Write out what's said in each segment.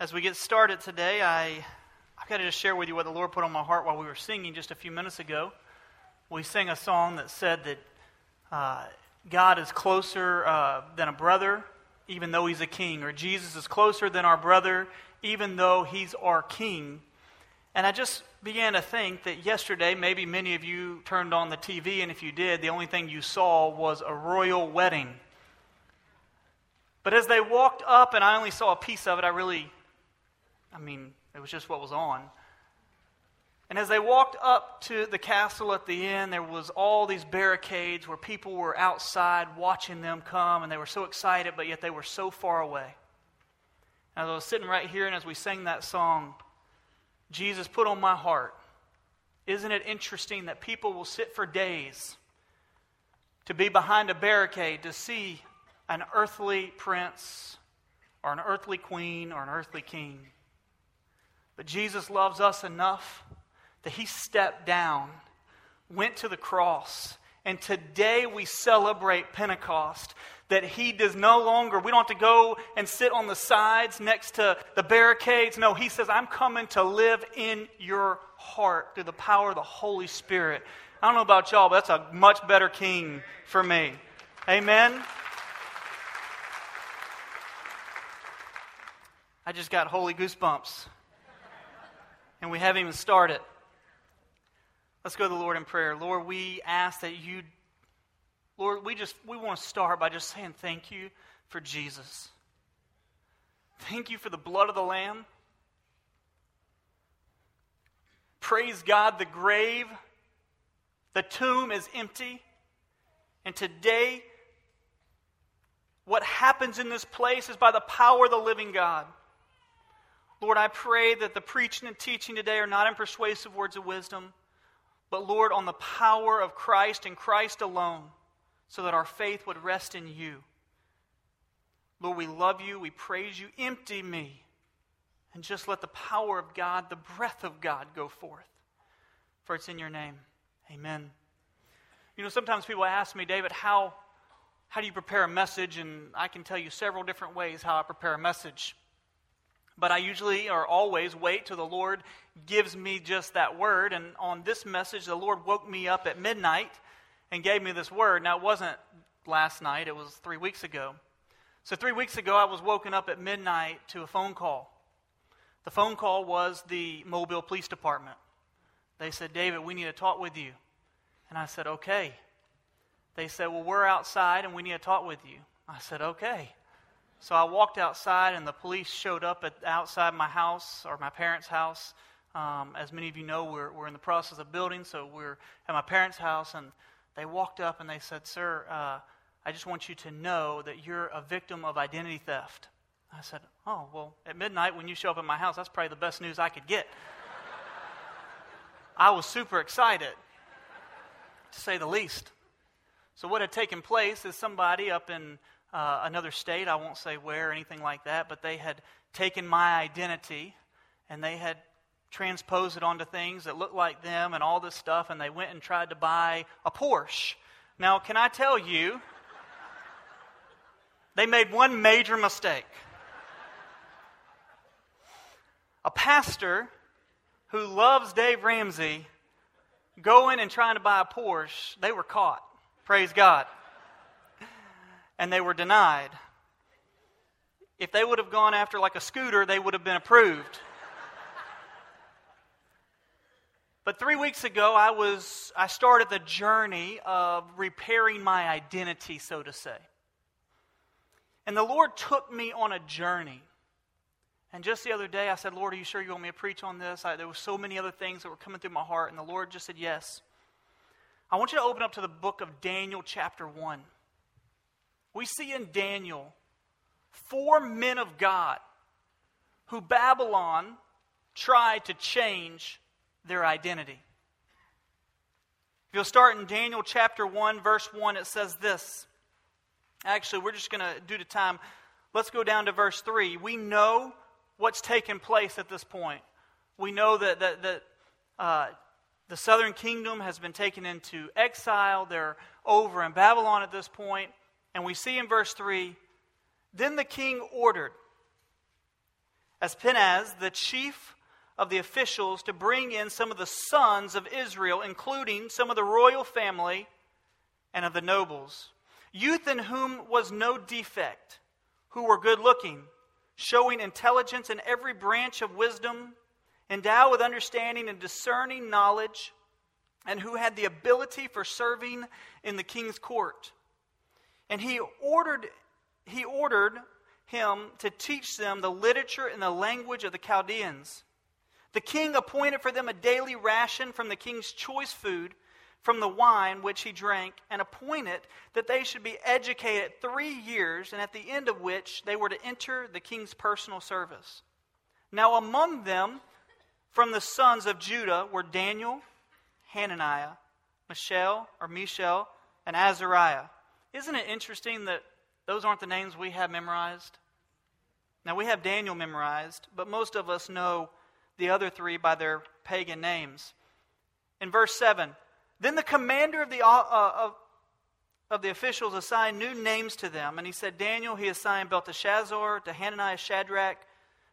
As we get started today, I, I've got to just share with you what the Lord put on my heart while we were singing just a few minutes ago. We sang a song that said that uh, God is closer uh, than a brother, even though he's a king, or Jesus is closer than our brother, even though he's our king. And I just began to think that yesterday, maybe many of you turned on the TV, and if you did, the only thing you saw was a royal wedding. But as they walked up, and I only saw a piece of it, I really, I mean, it was just what was on. And as they walked up to the castle at the end, there was all these barricades where people were outside watching them come, and they were so excited, but yet they were so far away. As I was sitting right here, and as we sang that song, Jesus put on my heart, isn't it interesting that people will sit for days to be behind a barricade to see an earthly prince or an earthly queen or an earthly king? But Jesus loves us enough that he stepped down, went to the cross, and today we celebrate Pentecost. That he does no longer, we don't have to go and sit on the sides next to the barricades. No, he says, I'm coming to live in your heart through the power of the Holy Spirit. I don't know about y'all, but that's a much better king for me. Amen. I just got holy goosebumps. And we haven't even started. Let's go to the Lord in prayer. Lord, we ask that you, Lord, we just, we want to start by just saying thank you for Jesus. Thank you for the blood of the Lamb. Praise God, the grave, the tomb is empty. And today, what happens in this place is by the power of the living God. Lord, I pray that the preaching and teaching today are not in persuasive words of wisdom but Lord, on the power of Christ and Christ alone, so that our faith would rest in you. Lord, we love you. We praise you. Empty me. And just let the power of God, the breath of God, go forth. For it's in your name. Amen. You know, sometimes people ask me, David, how, how do you prepare a message? And I can tell you several different ways how I prepare a message. But I usually or always wait till the Lord gives me just that word. And on this message, the Lord woke me up at midnight and gave me this word. Now, it wasn't last night, it was three weeks ago. So, three weeks ago, I was woken up at midnight to a phone call. The phone call was the Mobile Police Department. They said, David, we need to talk with you. And I said, okay. They said, well, we're outside and we need to talk with you. I said, okay. So I walked outside, and the police showed up at outside my house or my parents' house. Um, as many of you know, we're, we're in the process of building, so we're at my parents' house, and they walked up and they said, Sir, uh, I just want you to know that you're a victim of identity theft. I said, Oh, well, at midnight when you show up at my house, that's probably the best news I could get. I was super excited, to say the least. So, what had taken place is somebody up in uh, another state, I won't say where or anything like that, but they had taken my identity and they had transposed it onto things that looked like them and all this stuff, and they went and tried to buy a Porsche. Now, can I tell you, they made one major mistake. A pastor who loves Dave Ramsey going and trying to buy a Porsche, they were caught. Praise God and they were denied. If they would have gone after like a scooter, they would have been approved. But three weeks ago, I was I started the journey of repairing my identity, so to say. And the Lord took me on a journey. And just the other day, I said, Lord, are you sure you want me to preach on this? I, there were so many other things that were coming through my heart, and the Lord just said, Yes. I want you to open up to the book of Daniel, chapter 1 we see in Daniel four men of God who Babylon tried to change their identity. If you'll start in Daniel chapter 1, verse 1, it says this. Actually, we're just going to, due to time, let's go down to verse 3. We know what's taken place at this point. We know that, that, that uh, the southern kingdom has been taken into exile. They're over in Babylon at this point. And we see in verse 3 Then the king ordered, Ashpenaz, the chief of the officials, to bring in some of the sons of Israel, including some of the royal family and of the nobles, youth in whom was no defect, who were good looking, showing intelligence in every branch of wisdom, endowed with understanding and discerning knowledge, and who had the ability for serving in the king's court. And he ordered, he ordered him to teach them the literature and the language of the Chaldeans. The king appointed for them a daily ration from the king's choice food, from the wine which he drank, and appointed that they should be educated three years, and at the end of which they were to enter the king's personal service. Now, among them, from the sons of Judah, were Daniel, Hananiah, Mishael, or Mishael, and Azariah. Isn't it interesting that those aren't the names we have memorized? Now, we have Daniel memorized, but most of us know the other three by their pagan names. In verse 7, then the commander of the, uh, uh, of, of the officials assigned new names to them, and he said, Daniel, he assigned Belteshazzar, to Hananiah, Shadrach,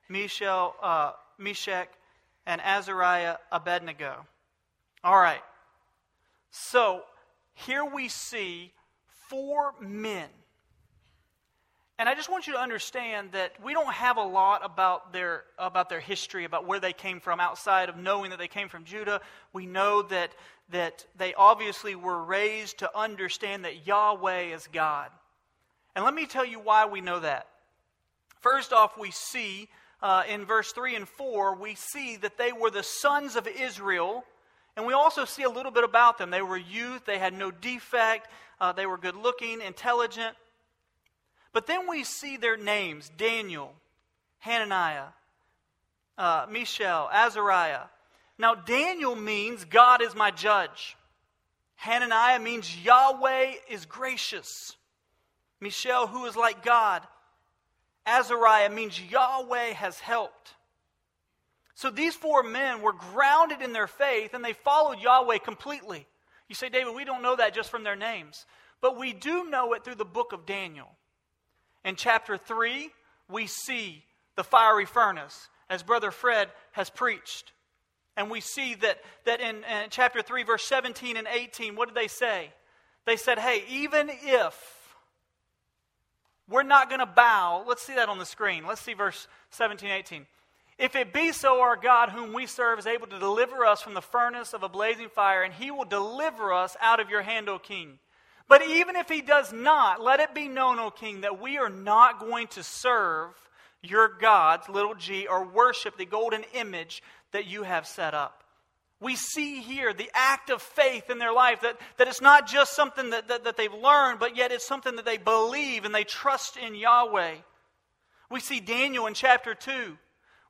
Mishael, uh, Meshach, and Azariah, Abednego. All right. So here we see four men and I just want you to understand that we don't have a lot about their, about their history, about where they came from, outside of knowing that they came from Judah. We know that, that they obviously were raised to understand that Yahweh is God. And let me tell you why we know that. First off, we see uh, in verse 3 and 4, we see that they were the sons of Israel. And we also see a little bit about them. They were youth, they had no defect, uh, they were good looking, intelligent. But then we see their names Daniel, Hananiah, uh, Mishael, Azariah. Now, Daniel means God is my judge. Hananiah means Yahweh is gracious. Mishael, who is like God. Azariah means Yahweh has helped. So these four men were grounded in their faith and they followed Yahweh completely. You say, David, we don't know that just from their names. But we do know it through the book of Daniel. In chapter 3, we see the fiery furnace, as Brother Fred has preached. And we see that, that in, in chapter 3, verse 17 and 18, what did they say? They said, hey, even if we're not going to bow, let's see that on the screen. Let's see verse 17 18. If it be so, our God, whom we serve, is able to deliver us from the furnace of a blazing fire, and he will deliver us out of your hand, O king. But even if he does not, let it be known, O king, that we are not going to serve your gods, little g, or worship the golden image that you have set up. We see here the act of faith in their life that, that it's not just something that, that, that they've learned, but yet it's something that they believe and they trust in Yahweh. We see Daniel in chapter 2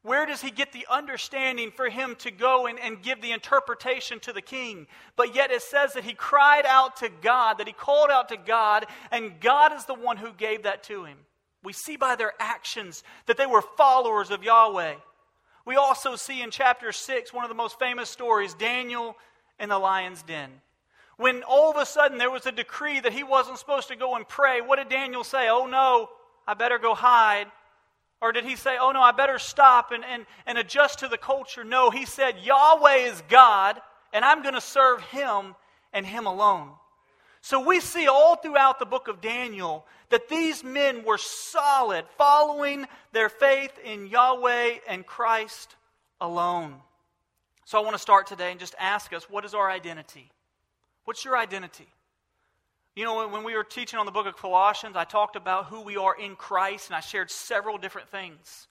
where does he get the understanding for him to go and, and give the interpretation to the king? But yet it says that he cried out to God, that he called out to God, and God is the one who gave that to him. We see by their actions that they were followers of Yahweh. We also see in chapter 6 one of the most famous stories Daniel in the lion's den. When all of a sudden there was a decree that he wasn't supposed to go and pray, what did Daniel say? Oh no, I better go hide. Or did he say, oh no, I better stop and, and, and adjust to the culture? No, he said, Yahweh is God, and I'm going to serve him and him alone. So we see all throughout the book of Daniel that these men were solid, following their faith in Yahweh and Christ alone. So I want to start today and just ask us what is our identity? What's your identity? You know, when we were teaching on the book of Colossians, I talked about who we are in Christ, and I shared several different things.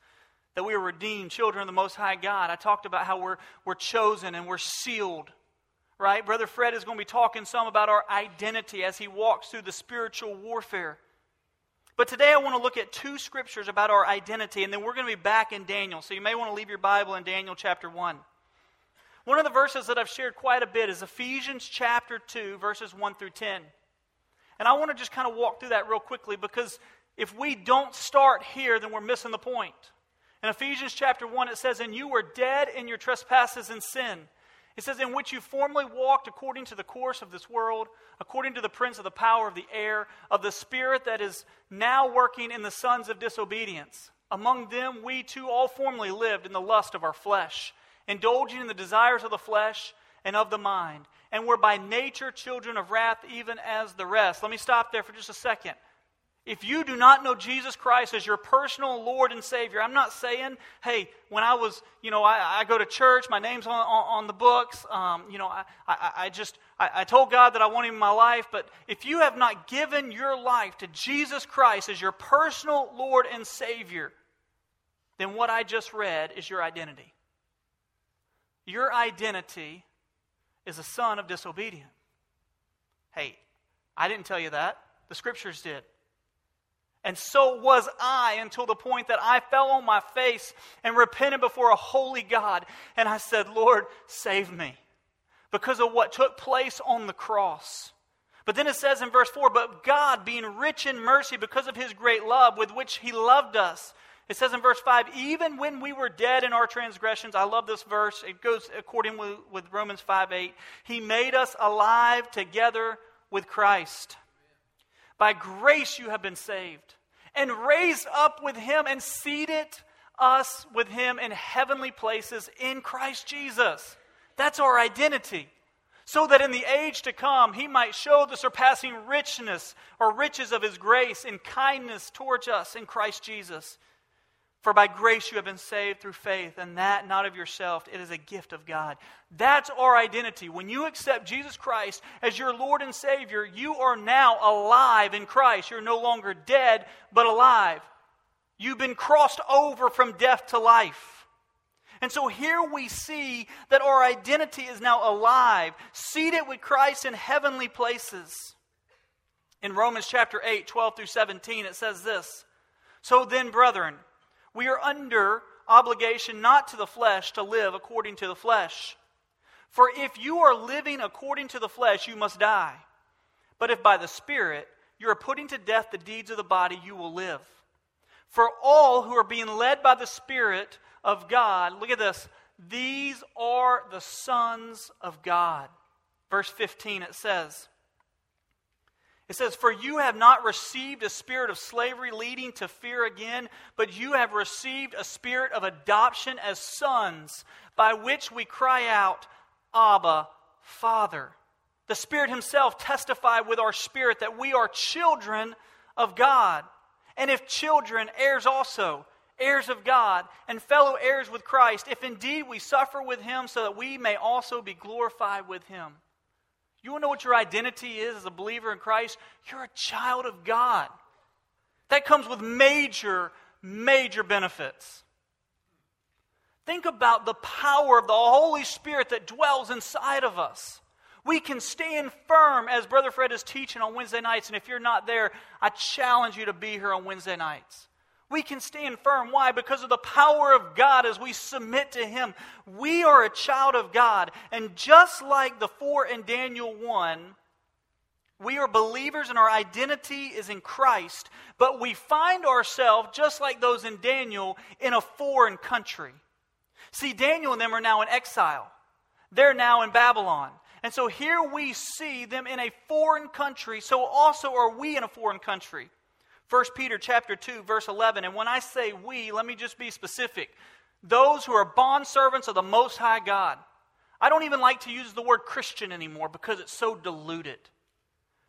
That we are redeemed, children of the Most High God. I talked about how we're, we're chosen and we're sealed, right? Brother Fred is going to be talking some about our identity as he walks through the spiritual warfare. But today I want to look at two scriptures about our identity, and then we're going to be back in Daniel. So you may want to leave your Bible in Daniel chapter 1. One of the verses that I've shared quite a bit is Ephesians chapter 2, verses 1 through 10. And I want to just kind of walk through that real quickly because if we don't start here, then we're missing the point. In Ephesians chapter 1, it says, And you were dead in your trespasses and sin. It says, In which you formerly walked according to the course of this world, according to the prince of the power of the air, of the spirit that is now working in the sons of disobedience. Among them, we too all formerly lived in the lust of our flesh, indulging in the desires of the flesh and of the mind, and were by nature children of wrath, even as the rest. Let me stop there for just a second. If you do not know Jesus Christ as your personal Lord and Savior, I'm not saying, hey, when I was, you know, I, I go to church, my name's on, on, on the books, um, you know, I, I, I just, I, told God that I want Him in my life. But if you have not given your life to Jesus Christ as your personal Lord and Savior, then what I just read is your identity. Your identity is a son of disobedience. Hey, I didn't tell you that. The scriptures did. And so was I until the point that I fell on my face and repented before a holy God. And I said, Lord, save me because of what took place on the cross. But then it says in verse 4 But God, being rich in mercy because of his great love with which he loved us, it says in verse 5, even when we were dead in our transgressions, I love this verse. It goes according with, with Romans 5 8. He made us alive together with Christ. By grace you have been saved, and raised up with him and seated us with him in heavenly places in Christ Jesus. That's our identity. So that in the age to come he might show the surpassing richness or riches of his grace and kindness towards us in Christ Jesus. For by grace you have been saved through faith, and that not of yourself. It is a gift of God. That's our identity. When you accept Jesus Christ as your Lord and Savior, you are now alive in Christ. You're no longer dead, but alive. You've been crossed over from death to life. And so here we see that our identity is now alive, seated with Christ in heavenly places. In Romans chapter 8, 12 through 17, it says this So then, brethren, we are under obligation not to the flesh to live according to the flesh. For if you are living according to the flesh, you must die. But if by the Spirit you are putting to death the deeds of the body, you will live. For all who are being led by the Spirit of God, look at this, these are the sons of God. Verse 15 it says, it says, For you have not received a spirit of slavery leading to fear again, but you have received a spirit of adoption as sons, by which we cry out, Abba, Father. The Spirit Himself testified with our spirit that we are children of God. And if children, heirs also, heirs of God, and fellow heirs with Christ, if indeed we suffer with Him, so that we may also be glorified with Him. You want to know what your identity is as a believer in Christ? You're a child of God. That comes with major, major benefits. Think about the power of the Holy Spirit that dwells inside of us. We can stand firm as Brother Fred is teaching on Wednesday nights. And if you're not there, I challenge you to be here on Wednesday nights. We can stand firm. Why? Because of the power of God as we submit to Him. We are a child of God. And just like the four in Daniel 1, we are believers and our identity is in Christ, but we find ourselves, just like those in Daniel, in a foreign country. See, Daniel and them are now in exile, they're now in Babylon. And so here we see them in a foreign country, so also are we in a foreign country. 1 Peter chapter 2 verse 11 and when I say we let me just be specific. Those who are bond servants of the most high God. I don't even like to use the word Christian anymore because it's so diluted.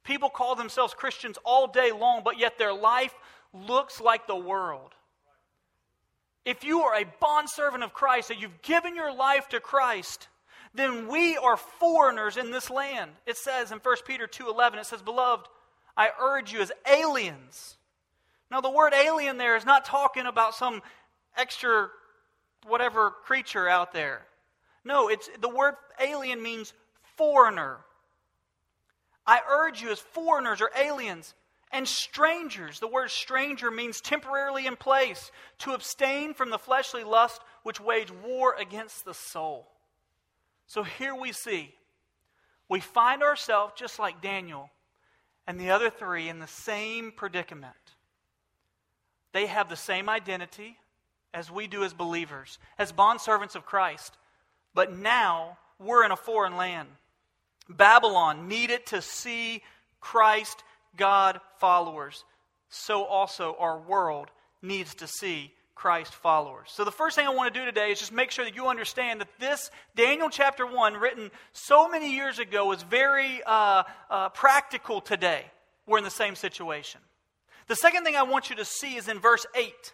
People call themselves Christians all day long but yet their life looks like the world. If you are a bond servant of Christ that you've given your life to Christ then we are foreigners in this land. It says in 1 Peter 2:11 it says beloved I urge you as aliens now, the word alien there is not talking about some extra whatever creature out there. No, it's the word alien means foreigner. I urge you as foreigners or aliens and strangers. The word stranger means temporarily in place, to abstain from the fleshly lust which wage war against the soul. So here we see, we find ourselves just like Daniel and the other three in the same predicament. They have the same identity as we do as believers, as bondservants of Christ. But now we're in a foreign land. Babylon needed to see Christ, God followers. So also our world needs to see Christ followers. So, the first thing I want to do today is just make sure that you understand that this Daniel chapter 1, written so many years ago, is very uh, uh, practical today. We're in the same situation. The second thing I want you to see is in verse 8.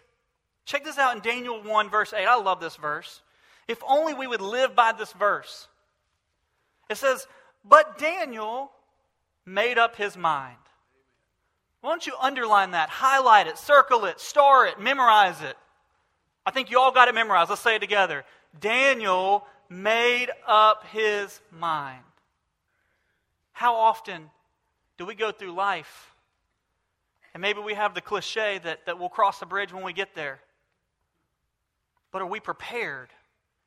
Check this out in Daniel 1, verse 8. I love this verse. If only we would live by this verse. It says, But Daniel made up his mind. Why don't you underline that, highlight it, circle it, star it, memorize it? I think you all got it memorized. Let's say it together. Daniel made up his mind. How often do we go through life and maybe we have the cliche that, that we'll cross the bridge when we get there? But are we prepared?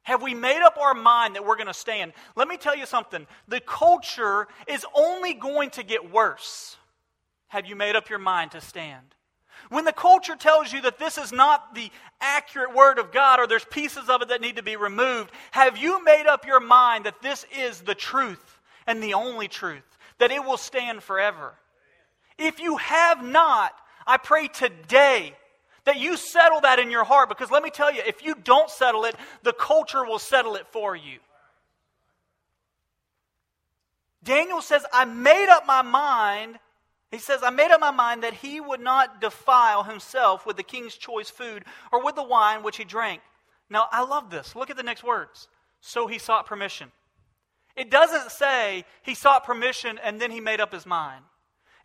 Have we made up our mind that we're going to stand? Let me tell you something. The culture is only going to get worse. Have you made up your mind to stand? When the culture tells you that this is not the accurate word of God or there's pieces of it that need to be removed, have you made up your mind that this is the truth and the only truth, that it will stand forever? If you have not, I pray today that you settle that in your heart because let me tell you, if you don't settle it, the culture will settle it for you. Daniel says, I made up my mind. He says, I made up my mind that he would not defile himself with the king's choice food or with the wine which he drank. Now, I love this. Look at the next words. So he sought permission. It doesn't say he sought permission and then he made up his mind.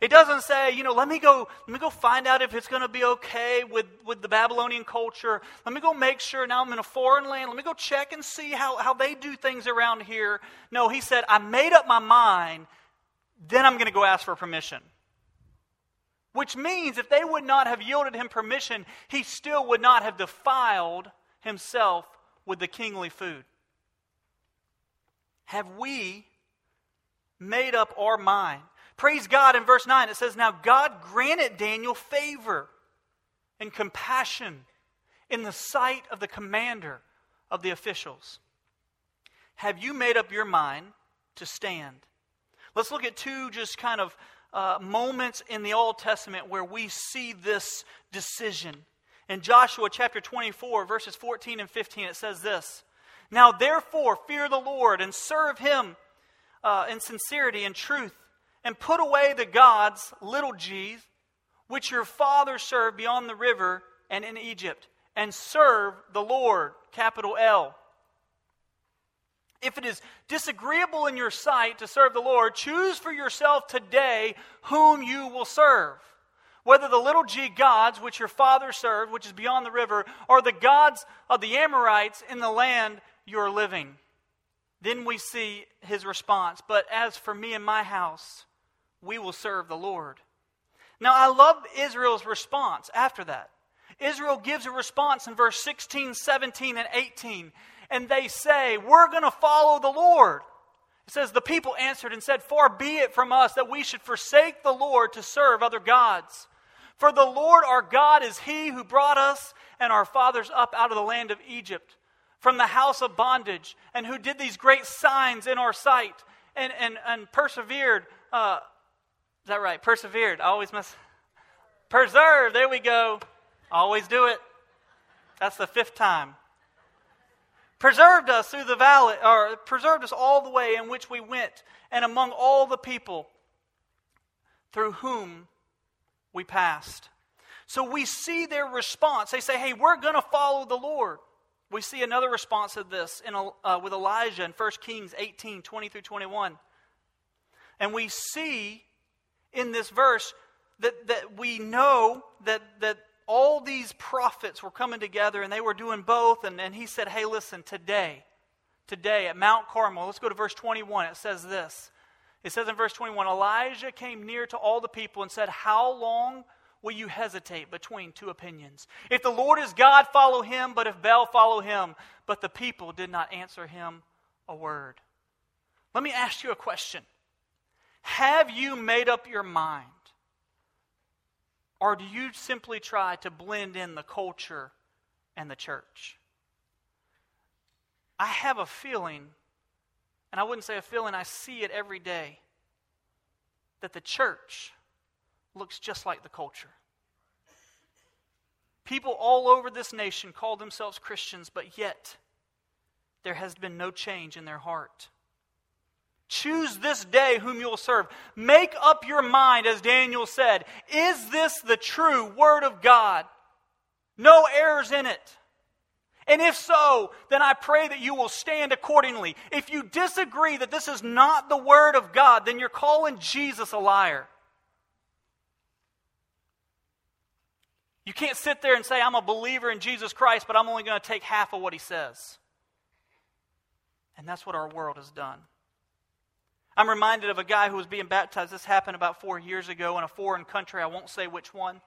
It doesn't say, you know, let me go, let me go find out if it's going to be okay with, with the Babylonian culture. Let me go make sure now I'm in a foreign land. Let me go check and see how, how they do things around here. No, he said, I made up my mind, then I'm going to go ask for permission. Which means if they would not have yielded him permission, he still would not have defiled himself with the kingly food. Have we made up our mind? Praise God in verse 9. It says, Now God granted Daniel favor and compassion in the sight of the commander of the officials. Have you made up your mind to stand? Let's look at two just kind of uh, moments in the Old Testament where we see this decision. In Joshua chapter 24, verses 14 and 15, it says this Now therefore, fear the Lord and serve him uh, in sincerity and truth and put away the gods, little g's, which your father served beyond the river and in Egypt, and serve the Lord, capital L. If it is disagreeable in your sight to serve the Lord, choose for yourself today whom you will serve. Whether the little g gods which your father served, which is beyond the river, or the gods of the Amorites in the land you are living. Then we see his response. But as for me and my house, we will serve the Lord. Now, I love Israel's response after that. Israel gives a response in verse 16, 17, and 18, and they say, We're going to follow the Lord. It says, The people answered and said, Far be it from us that we should forsake the Lord to serve other gods. For the Lord our God is He who brought us and our fathers up out of the land of Egypt, from the house of bondage, and who did these great signs in our sight, and, and, and persevered. Uh, is that right? Persevered. Always must. Preserve. There we go. Always do it. That's the fifth time. Preserved us through the valley, or preserved us all the way in which we went, and among all the people through whom we passed. So we see their response. They say, hey, we're going to follow the Lord. We see another response of this in, uh, with Elijah in 1 Kings 18 20 through 21. And we see in this verse that, that we know that, that all these prophets were coming together and they were doing both. And, and he said, Hey, listen, today, today at Mount Carmel, let's go to verse 21. It says this. It says in verse 21 Elijah came near to all the people and said, How long will you hesitate between two opinions? If the Lord is God, follow him, but if Baal, follow him. But the people did not answer him a word. Let me ask you a question have you made up your mind? Or do you simply try to blend in the culture and the church? I have a feeling, and I wouldn't say a feeling, I see it every day, that the church looks just like the culture. People all over this nation call themselves Christians, but yet there has been no change in their heart. Choose this day whom you will serve. Make up your mind, as Daniel said. Is this the true Word of God? No errors in it. And if so, then I pray that you will stand accordingly. If you disagree that this is not the Word of God, then you're calling Jesus a liar. You can't sit there and say, I'm a believer in Jesus Christ, but I'm only going to take half of what he says. And that's what our world has done. I'm reminded of a guy who was being baptized. This happened about four years ago in a foreign country. I won't say which one.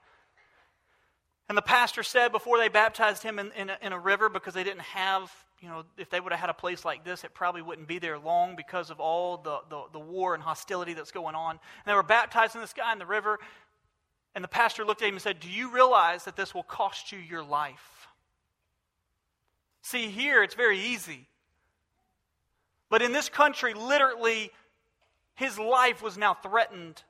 And the pastor said before they baptized him in, in, a, in a river because they didn't have, you know, if they would have had a place like this, it probably wouldn't be there long because of all the, the, the war and hostility that's going on. And they were baptizing this guy in the river. And the pastor looked at him and said, Do you realize that this will cost you your life? See, here it's very easy. But in this country, literally, his life was now threatened.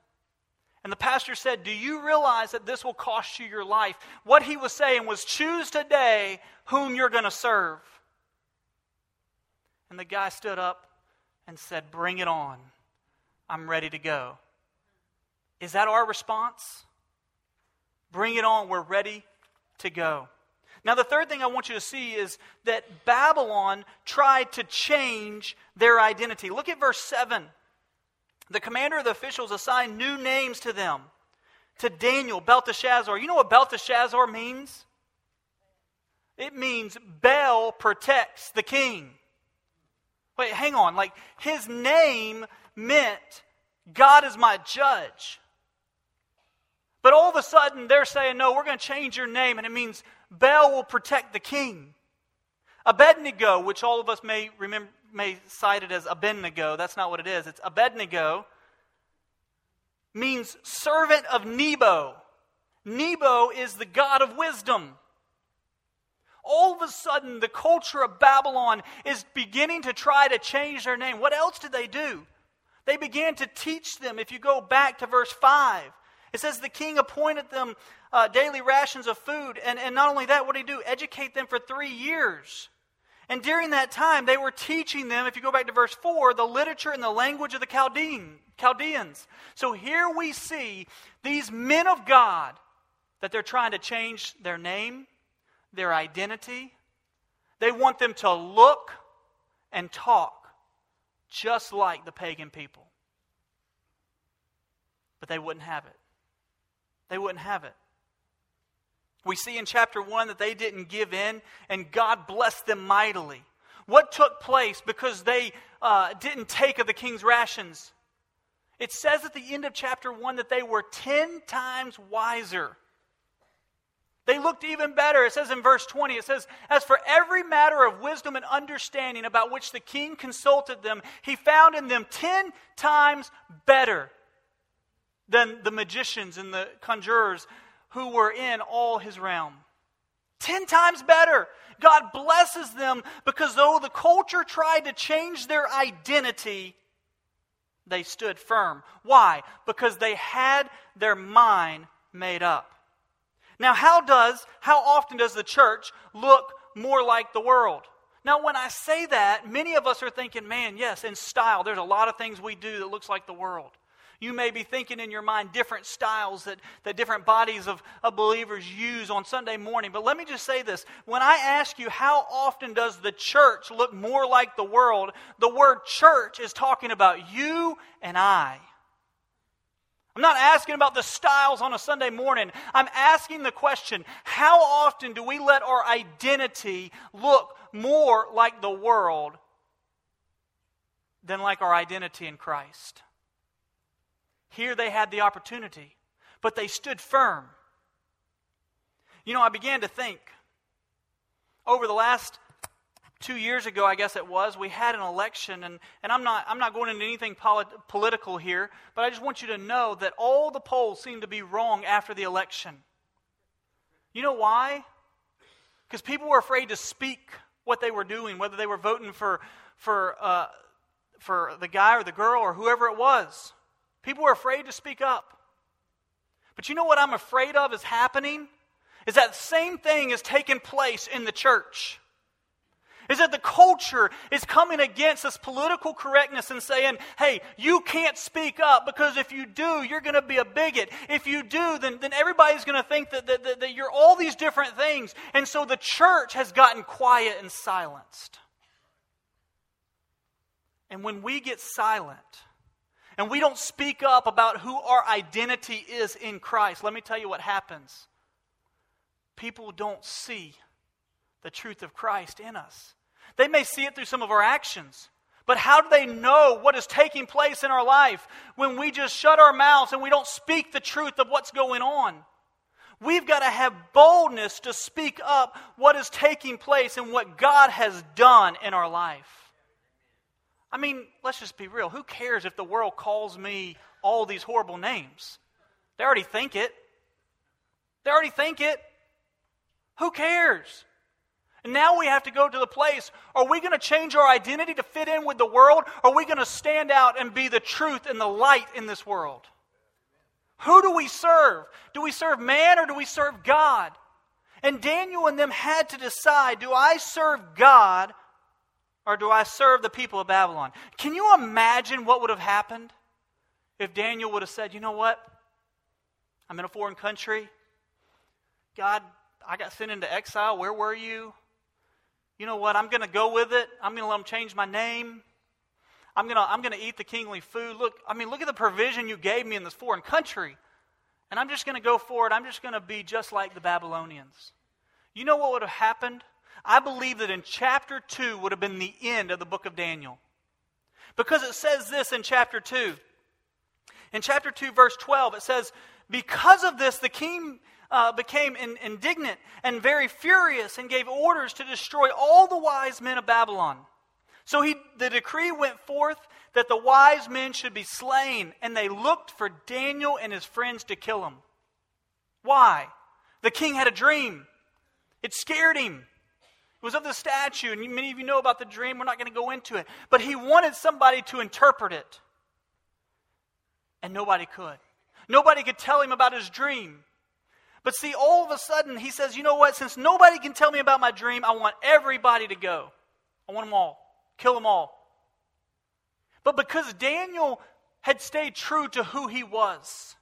And the pastor said, Do you realize that this will cost you your life? What he was saying was, Choose today whom you're going to serve. And the guy stood up and said, Bring it on. I'm ready to go. Is that our response? Bring it on. We're ready to go. Now, the third thing I want you to see is that Babylon tried to change their identity. Look at verse 7. The commander of the officials assigned new names to them. To Daniel, Belteshazzar. You know what Belteshazzar means? It means Bel protects the king. Wait, hang on. Like, his name meant God is my judge. But all of a sudden, they're saying, no, we're going to change your name, and it means Bel will protect the king. Abednego, which all of us may remember, may cite it as Abednego. That's not what it is. It's Abednego means servant of Nebo. Nebo is the God of wisdom. All of a sudden, the culture of Babylon is beginning to try to change their name. What else did they do? They began to teach them. If you go back to verse 5, it says the king appointed them uh, daily rations of food. And, and not only that, what did he do? Educate them for three years. And during that time, they were teaching them, if you go back to verse 4, the literature and the language of the Chaldean, Chaldeans. So here we see these men of God that they're trying to change their name, their identity. They want them to look and talk just like the pagan people. But they wouldn't have it. They wouldn't have it. We see in chapter 1 that they didn't give in, and God blessed them mightily. What took place because they uh, didn't take of the king's rations? It says at the end of chapter 1 that they were 10 times wiser. They looked even better. It says in verse 20, it says, As for every matter of wisdom and understanding about which the king consulted them, he found in them 10 times better than the magicians and the conjurers who were in all his realm. Ten times better. God blesses them because though the culture tried to change their identity, they stood firm. Why? Because they had their mind made up. Now, how does, how often does the church look more like the world? Now, when I say that, many of us are thinking, man, yes, in style, there's a lot of things we do that looks like the world. You may be thinking in your mind different styles that, that different bodies of, of believers use on Sunday morning. But let me just say this. When I ask you how often does the church look more like the world, the word church is talking about you and I. I'm not asking about the styles on a Sunday morning. I'm asking the question how often do we let our identity look more like the world than like our identity in Christ? Here they had the opportunity, but they stood firm. You know, I began to think over the last two years ago, I guess it was, we had an election, and, and I'm, not, I'm not going into anything polit- political here, but I just want you to know that all the polls seem to be wrong after the election. You know why? Because people were afraid to speak what they were doing, whether they were voting for, for, uh, for the guy or the girl or whoever it was. People are afraid to speak up. But you know what I'm afraid of is happening? is that same thing is taking place in the church. Is that the culture is coming against this political correctness and saying, hey, you can't speak up because if you do, you're going to be a bigot. If you do, then, then everybody's going to think that, that, that, that you're all these different things. And so the church has gotten quiet and silenced. And when we get silent, and we don't speak up about who our identity is in Christ, let me tell you what happens. People don't see the truth of Christ in us. They may see it through some of our actions, but how do they know what is taking place in our life when we just shut our mouths and we don't speak the truth of what's going on? We've got to have boldness to speak up what is taking place and what God has done in our life. I mean, let's just be real. Who cares if the world calls me all these horrible names? They already think it. They already think it. Who cares? And now we have to go to the place are we going to change our identity to fit in with the world? Are we going to stand out and be the truth and the light in this world? Who do we serve? Do we serve man or do we serve God? And Daniel and them had to decide do I serve God or do I serve the people of Babylon? Can you imagine what would have happened if Daniel would have said, you know what? I'm in a foreign country. God, I got sent into exile. Where were you? You know what? I'm going to go with it. I'm going to let them change my name. I'm going to I'm going to eat the kingly food. Look, I mean, look at the provision you gave me in this foreign country. And I'm just going to go for it. I'm just going to be just like the Babylonians. You know what would have happened? I believe that in chapter 2 would have been the end of the book of Daniel. Because it says this in chapter 2. In chapter 2, verse 12, it says, Because of this, the king uh, became in, indignant and very furious and gave orders to destroy all the wise men of Babylon. So he, the decree went forth that the wise men should be slain, and they looked for Daniel and his friends to kill him. Why? The king had a dream. It scared him. It was of the statue, and many of you know about the dream. We're not going to go into it. But he wanted somebody to interpret it. And nobody could. Nobody could tell him about his dream. But see, all of a sudden, he says, you know what? Since nobody can tell me about my dream, I want everybody to go. I want them all. Kill them all. But because Daniel had stayed true to who he was,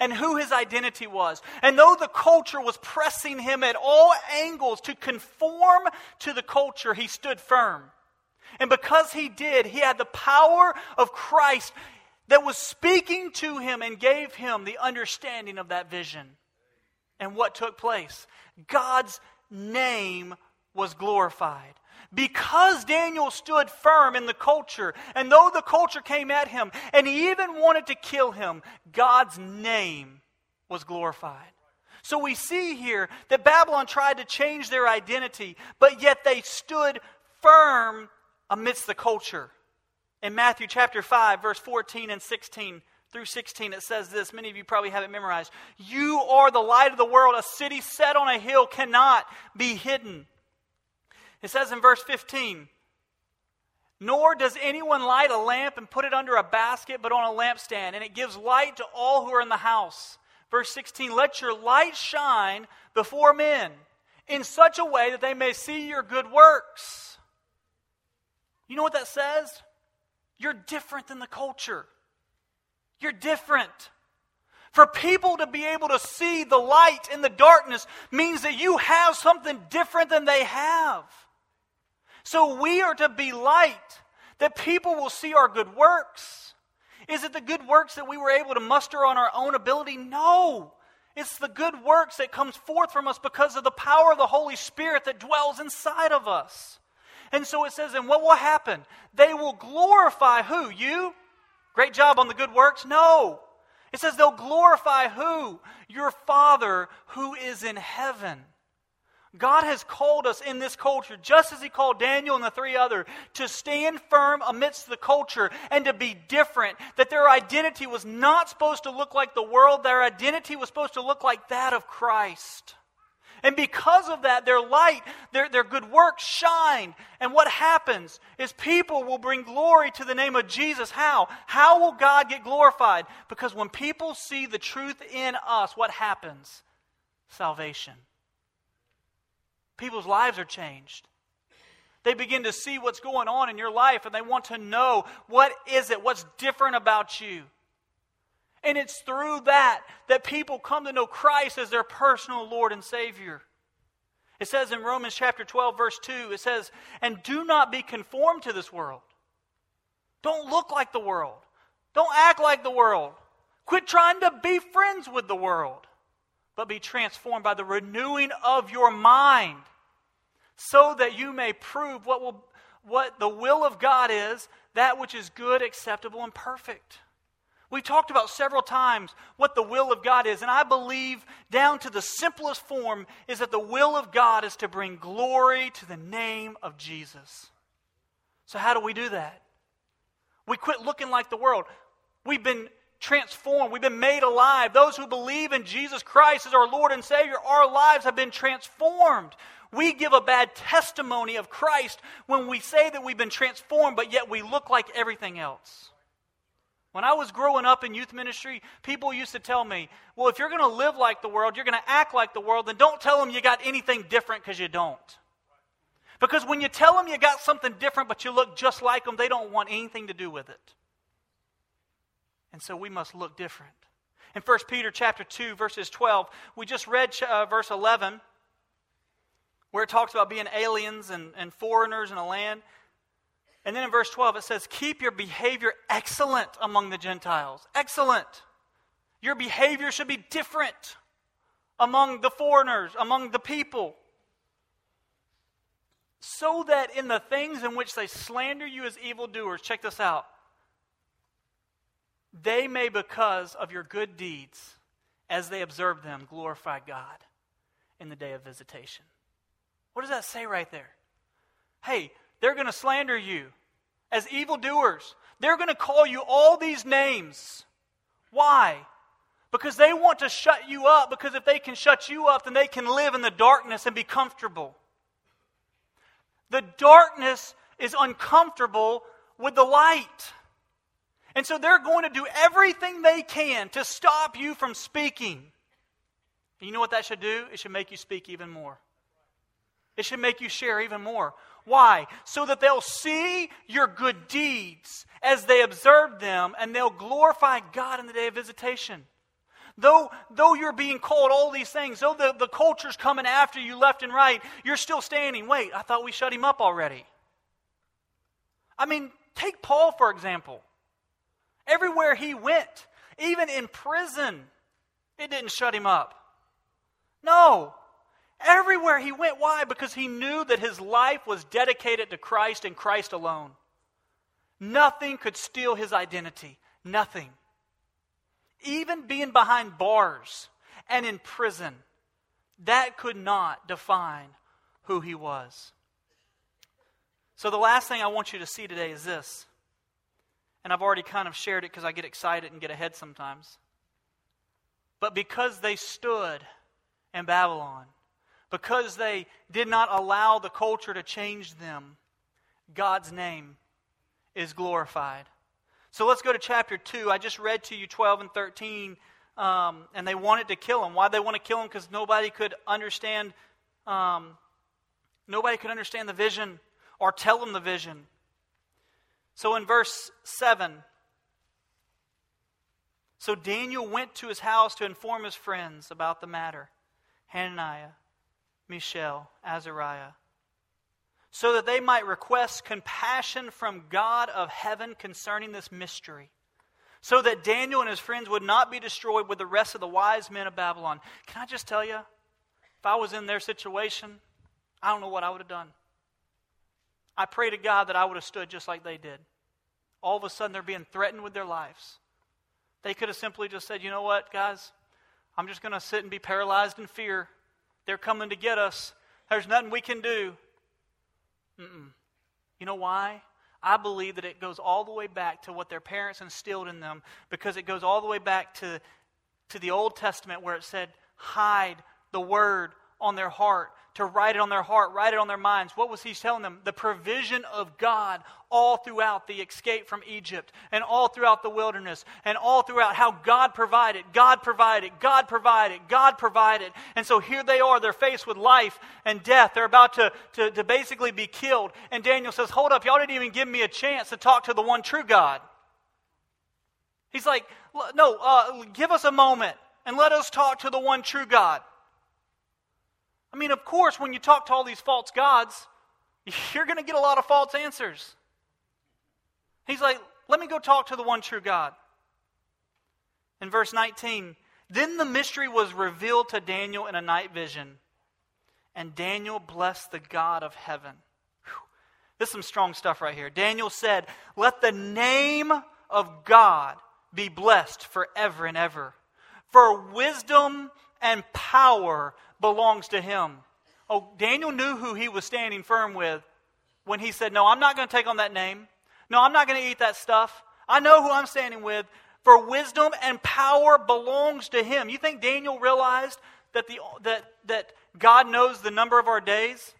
and who his identity was. And though the culture was pressing him at all angles to conform to the culture, he stood firm. And because he did, he had the power of Christ that was speaking to him and gave him the understanding of that vision. And what took place? God's name was glorified because Daniel stood firm in the culture, and though the culture came at him and he even wanted to kill him, God's name was glorified. So we see here that Babylon tried to change their identity, but yet they stood firm amidst the culture. In Matthew chapter 5, verse 14 and 16 through 16, it says this. Many of you probably have it memorized. You are the light of the world. A city set on a hill cannot be hidden. It says in verse 15, Nor does anyone light a lamp and put it under a basket, but on a lampstand, and it gives light to all who are in the house. Verse 16, Let your light shine before men in such a way that they may see your good works. You know what that says? You're different than the culture. You're different. For people to be able to see the light in the darkness means that you have something different than they have. So we are to be light, that people will see our good works. Is it the good works that we were able to muster on our own ability? No. It's the good works that comes forth from us because of the power of the Holy Spirit that dwells inside of us. And so it says, and what will happen? They will glorify who? You? Great job on the good works? No. It says they'll glorify who? Your Father who is in heaven. God has called us in this culture, just as He called Daniel and the three other, to stand firm amidst the culture and to be different. That their identity was not supposed to look like the world, their identity was supposed to look like that of Christ. And because of that, their light, their, their good works shine. And what happens is people will bring glory to the name of Jesus. How? How will God get glorified? Because when people see the truth in us, what happens? Salvation. People's lives are changed. They begin to see what's going on in your life and they want to know what is it, what's different about you. And it's through that that people come to know Christ as their personal Lord and Savior. It says in Romans chapter 12, verse 2, it says, And do not be conformed to this world. Don't look like the world. Don't act like the world. Quit trying to be friends with the world, but be transformed by the renewing of your mind so that you may prove what, will, what the will of God is, that which is good, acceptable, and perfect. We've talked about several times what the will of God is, and I believe, down to the simplest form, is that the will of God is to bring glory to the name of Jesus. So, how do we do that? We quit looking like the world. We've been transformed, we've been made alive. Those who believe in Jesus Christ as our Lord and Savior, our lives have been transformed. We give a bad testimony of Christ when we say that we've been transformed, but yet we look like everything else. When I was growing up in youth ministry, people used to tell me, well, if you're going to live like the world, you're going to act like the world, then don't tell them you got anything different because you don't. Because when you tell them you got something different but you look just like them, they don't want anything to do with it. And so we must look different. In 1 Peter chapter 2 verses 12, we just read uh, verse 11 where it talks about being aliens and, and foreigners in a land. And then in verse 12, it says, Keep your behavior excellent among the Gentiles. Excellent. Your behavior should be different among the foreigners, among the people. So that in the things in which they slander you as evildoers, check this out, they may, because of your good deeds, as they observe them, glorify God in the day of visitation. What does that say right there? Hey, they're going to slander you as evildoers. They're going to call you all these names. Why? Because they want to shut you up, because if they can shut you up, then they can live in the darkness and be comfortable. The darkness is uncomfortable with the light. And so they're going to do everything they can to stop you from speaking. And you know what that should do? It should make you speak even more. It should make you share even more. Why? So that they'll see your good deeds as they observe them and they'll glorify God in the day of visitation. Though, though you're being called all these things, though the, the culture's coming after you left and right, you're still standing. Wait, I thought we shut him up already. I mean, take Paul, for example. Everywhere he went, even in prison, it didn't shut him up. No, Everywhere he went. Why? Because he knew that his life was dedicated to Christ and Christ alone. Nothing could steal his identity. Nothing. Even being behind bars and in prison, that could not define who he was. So, the last thing I want you to see today is this. And I've already kind of shared it because I get excited and get ahead sometimes. But because they stood in Babylon, because they did not allow the culture to change them, God's name is glorified. So let's go to chapter 2. I just read to you 12 and 13, um, and they wanted to kill him. Why they want to kill him? Because nobody could understand. Um, nobody could understand the vision or tell him the vision. So in verse 7, so Daniel went to his house to inform his friends about the matter. Hananiah, Mishael, Azariah, so that they might request compassion from God of heaven concerning this mystery, so that Daniel and his friends would not be destroyed with the rest of the wise men of Babylon. Can I just tell you, if I was in their situation, I don't know what I would have done. I pray to God that I would have stood just like they did. All of a sudden, they're being threatened with their lives. They could have simply just said, you know what, guys, I'm just going to sit and be paralyzed in fear they're coming to get us. There's nothing we can do. Mm-mm. You know why? I believe that it goes all the way back to what their parents instilled in them because it goes all the way back to, to the Old Testament where it said, hide the word on their heart, to write it on their heart, write it on their minds. What was he telling them? The provision of God all throughout the escape from Egypt and all throughout the wilderness and all throughout how God provided, God provided, God provided, God provided. And so here they are, they're faced with life and death. They're about to, to, to basically be killed. And Daniel says, Hold up, y'all didn't even give me a chance to talk to the one true God. He's like, No, uh, give us a moment and let us talk to the one true God. I mean, of course, when you talk to all these false gods, you're going to get a lot of false answers. He's like, let me go talk to the one true God. In verse 19, then the mystery was revealed to Daniel in a night vision, and Daniel blessed the God of heaven. Whew. This is some strong stuff right here. Daniel said, Let the name of God be blessed forever and ever. For wisdom and power belongs to him. Oh, Daniel knew who he was standing firm with when he said, No, I'm not going to take on that name. No, I'm not going to eat that stuff. I know who I'm standing with. For wisdom and power belongs to him. You think Daniel realized that, the, that, that God knows the number of our days?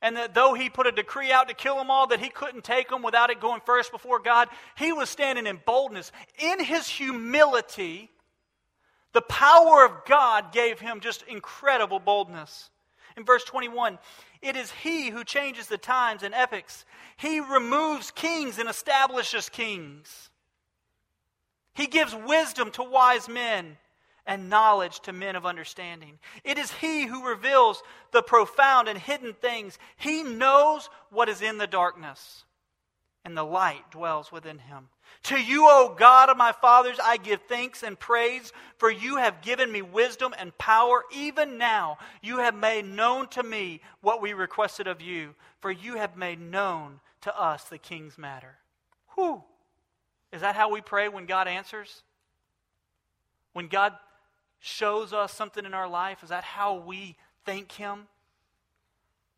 And that though he put a decree out to kill them all, that he couldn't take them without it going first before God, he was standing in boldness. In his humility, the power of God gave him just incredible boldness. In verse 21, it is he who changes the times and epochs. He removes kings and establishes kings. He gives wisdom to wise men and knowledge to men of understanding. It is He who reveals the profound and hidden things. He knows what is in the darkness, and the light dwells within Him. To you, O God of my fathers, I give thanks and praise, for you have given me wisdom and power. Even now, you have made known to me what we requested of you, for you have made known to us the king's matter. Whew. Is that how we pray when God answers? When God shows us something in our life, is that how we thank Him?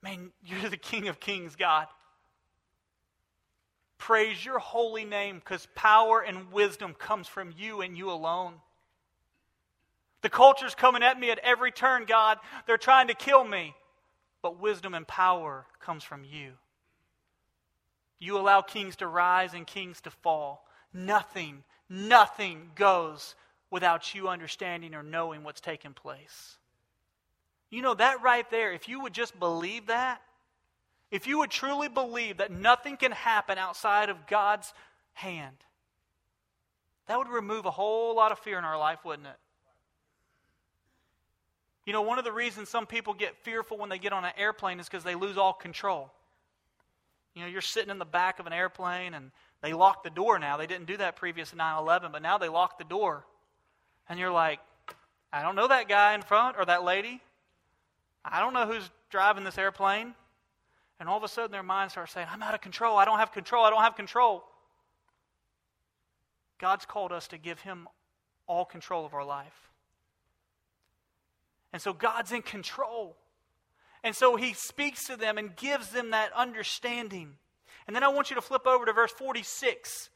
Man, you're the King of Kings, God praise your holy name because power and wisdom comes from you and you alone. The culture's coming at me at every turn, God. They're trying to kill me. But wisdom and power comes from you. You allow kings to rise and kings to fall. Nothing, nothing goes without you understanding or knowing what's taking place. You know, that right there, if you would just believe that, if you would truly believe that nothing can happen outside of God's hand, that would remove a whole lot of fear in our life, wouldn't it? You know, one of the reasons some people get fearful when they get on an airplane is because they lose all control. You know, you're sitting in the back of an airplane and they lock the door now. They didn't do that previous to 9 11, but now they lock the door. And you're like, I don't know that guy in front or that lady. I don't know who's driving this airplane. And all of a sudden their minds start saying, I'm out of control. I don't have control. I don't have control. God's called us to give Him all control of our life. And so God's in control. And so He speaks to them and gives them that understanding. And then I want you to flip over to verse 46.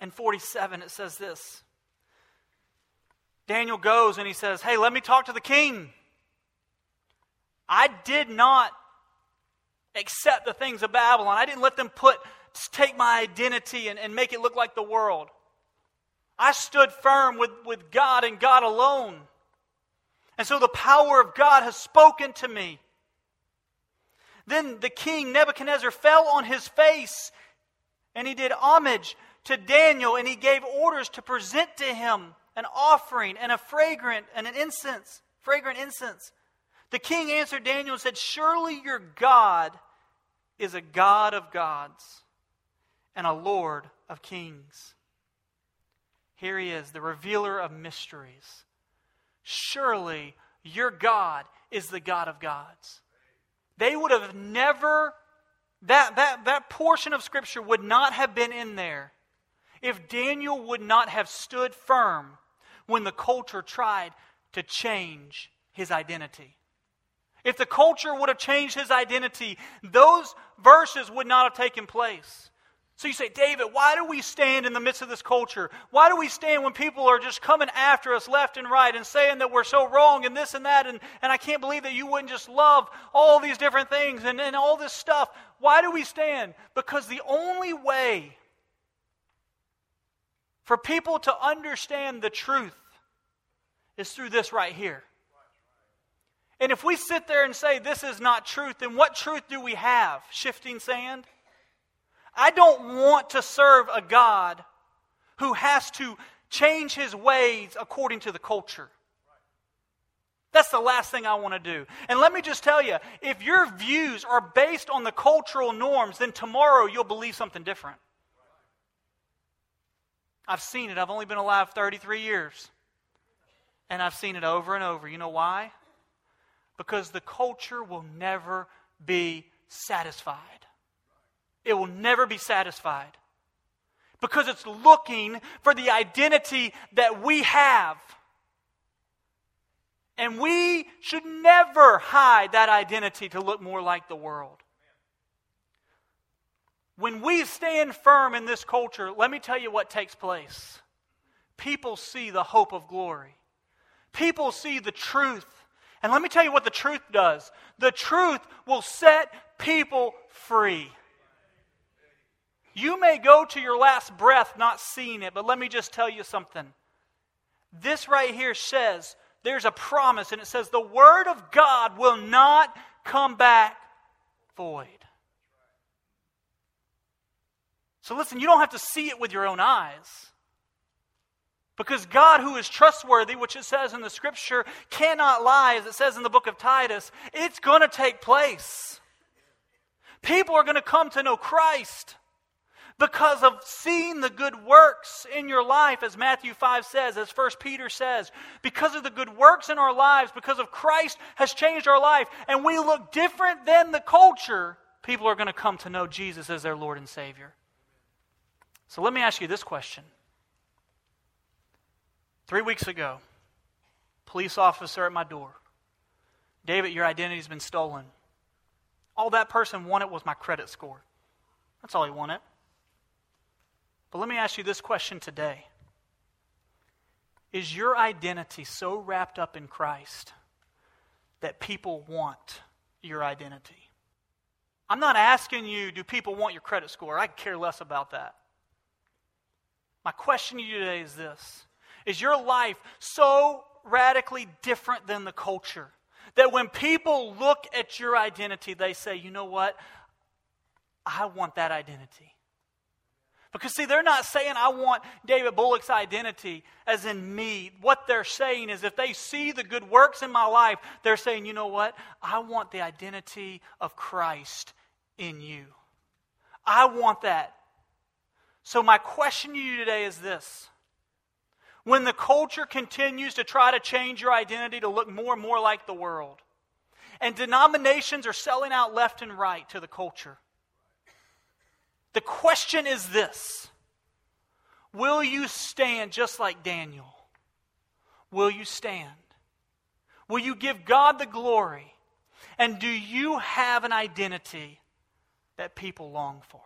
And 47, it says this Daniel goes and he says, Hey, let me talk to the king. I did not accept the things of Babylon. I didn't let them put take my identity and, and make it look like the world. I stood firm with, with God and God alone. And so the power of God has spoken to me. Then the king Nebuchadnezzar fell on his face and he did homage to Daniel and he gave orders to present to him an offering and a fragrant and an incense, fragrant incense. The king answered Daniel and said, Surely your God is a God of gods and a Lord of kings. Here he is, the revealer of mysteries. Surely your God is the God of gods. They would have never, that, that, that portion of Scripture would not have been in there if Daniel would not have stood firm when the culture tried to change his identity. If the culture would have changed his identity, those verses would not have taken place. So you say, David, why do we stand in the midst of this culture? Why do we stand when people are just coming after us left and right and saying that we're so wrong and this and that? And, and I can't believe that you wouldn't just love all these different things and, and all this stuff. Why do we stand? Because the only way for people to understand the truth is through this right here. And if we sit there and say this is not truth, then what truth do we have? Shifting sand? I don't want to serve a God who has to change his ways according to the culture. That's the last thing I want to do. And let me just tell you if your views are based on the cultural norms, then tomorrow you'll believe something different. I've seen it. I've only been alive 33 years. And I've seen it over and over. You know why? Because the culture will never be satisfied. It will never be satisfied. Because it's looking for the identity that we have. And we should never hide that identity to look more like the world. When we stand firm in this culture, let me tell you what takes place. People see the hope of glory, people see the truth. And let me tell you what the truth does the truth will set people free. You may go to your last breath not seeing it, but let me just tell you something. This right here says there's a promise, and it says the Word of God will not come back void. So listen, you don't have to see it with your own eyes. Because God, who is trustworthy, which it says in the scripture, cannot lie, as it says in the book of Titus, it's going to take place. People are going to come to know Christ because of seeing the good works in your life, as Matthew 5 says, as 1 Peter says. Because of the good works in our lives, because of Christ has changed our life, and we look different than the culture, people are going to come to know Jesus as their Lord and Savior. So let me ask you this question. Three weeks ago, police officer at my door. David, your identity's been stolen. All that person wanted was my credit score. That's all he wanted. But let me ask you this question today Is your identity so wrapped up in Christ that people want your identity? I'm not asking you, do people want your credit score? I care less about that. My question to you today is this Is your life so radically different than the culture that when people look at your identity, they say, you know what? I want that identity. Because, see, they're not saying, I want David Bullock's identity as in me. What they're saying is, if they see the good works in my life, they're saying, you know what? I want the identity of Christ in you. I want that. So, my question to you today is this When the culture continues to try to change your identity to look more and more like the world, and denominations are selling out left and right to the culture, the question is this Will you stand just like Daniel? Will you stand? Will you give God the glory? And do you have an identity that people long for?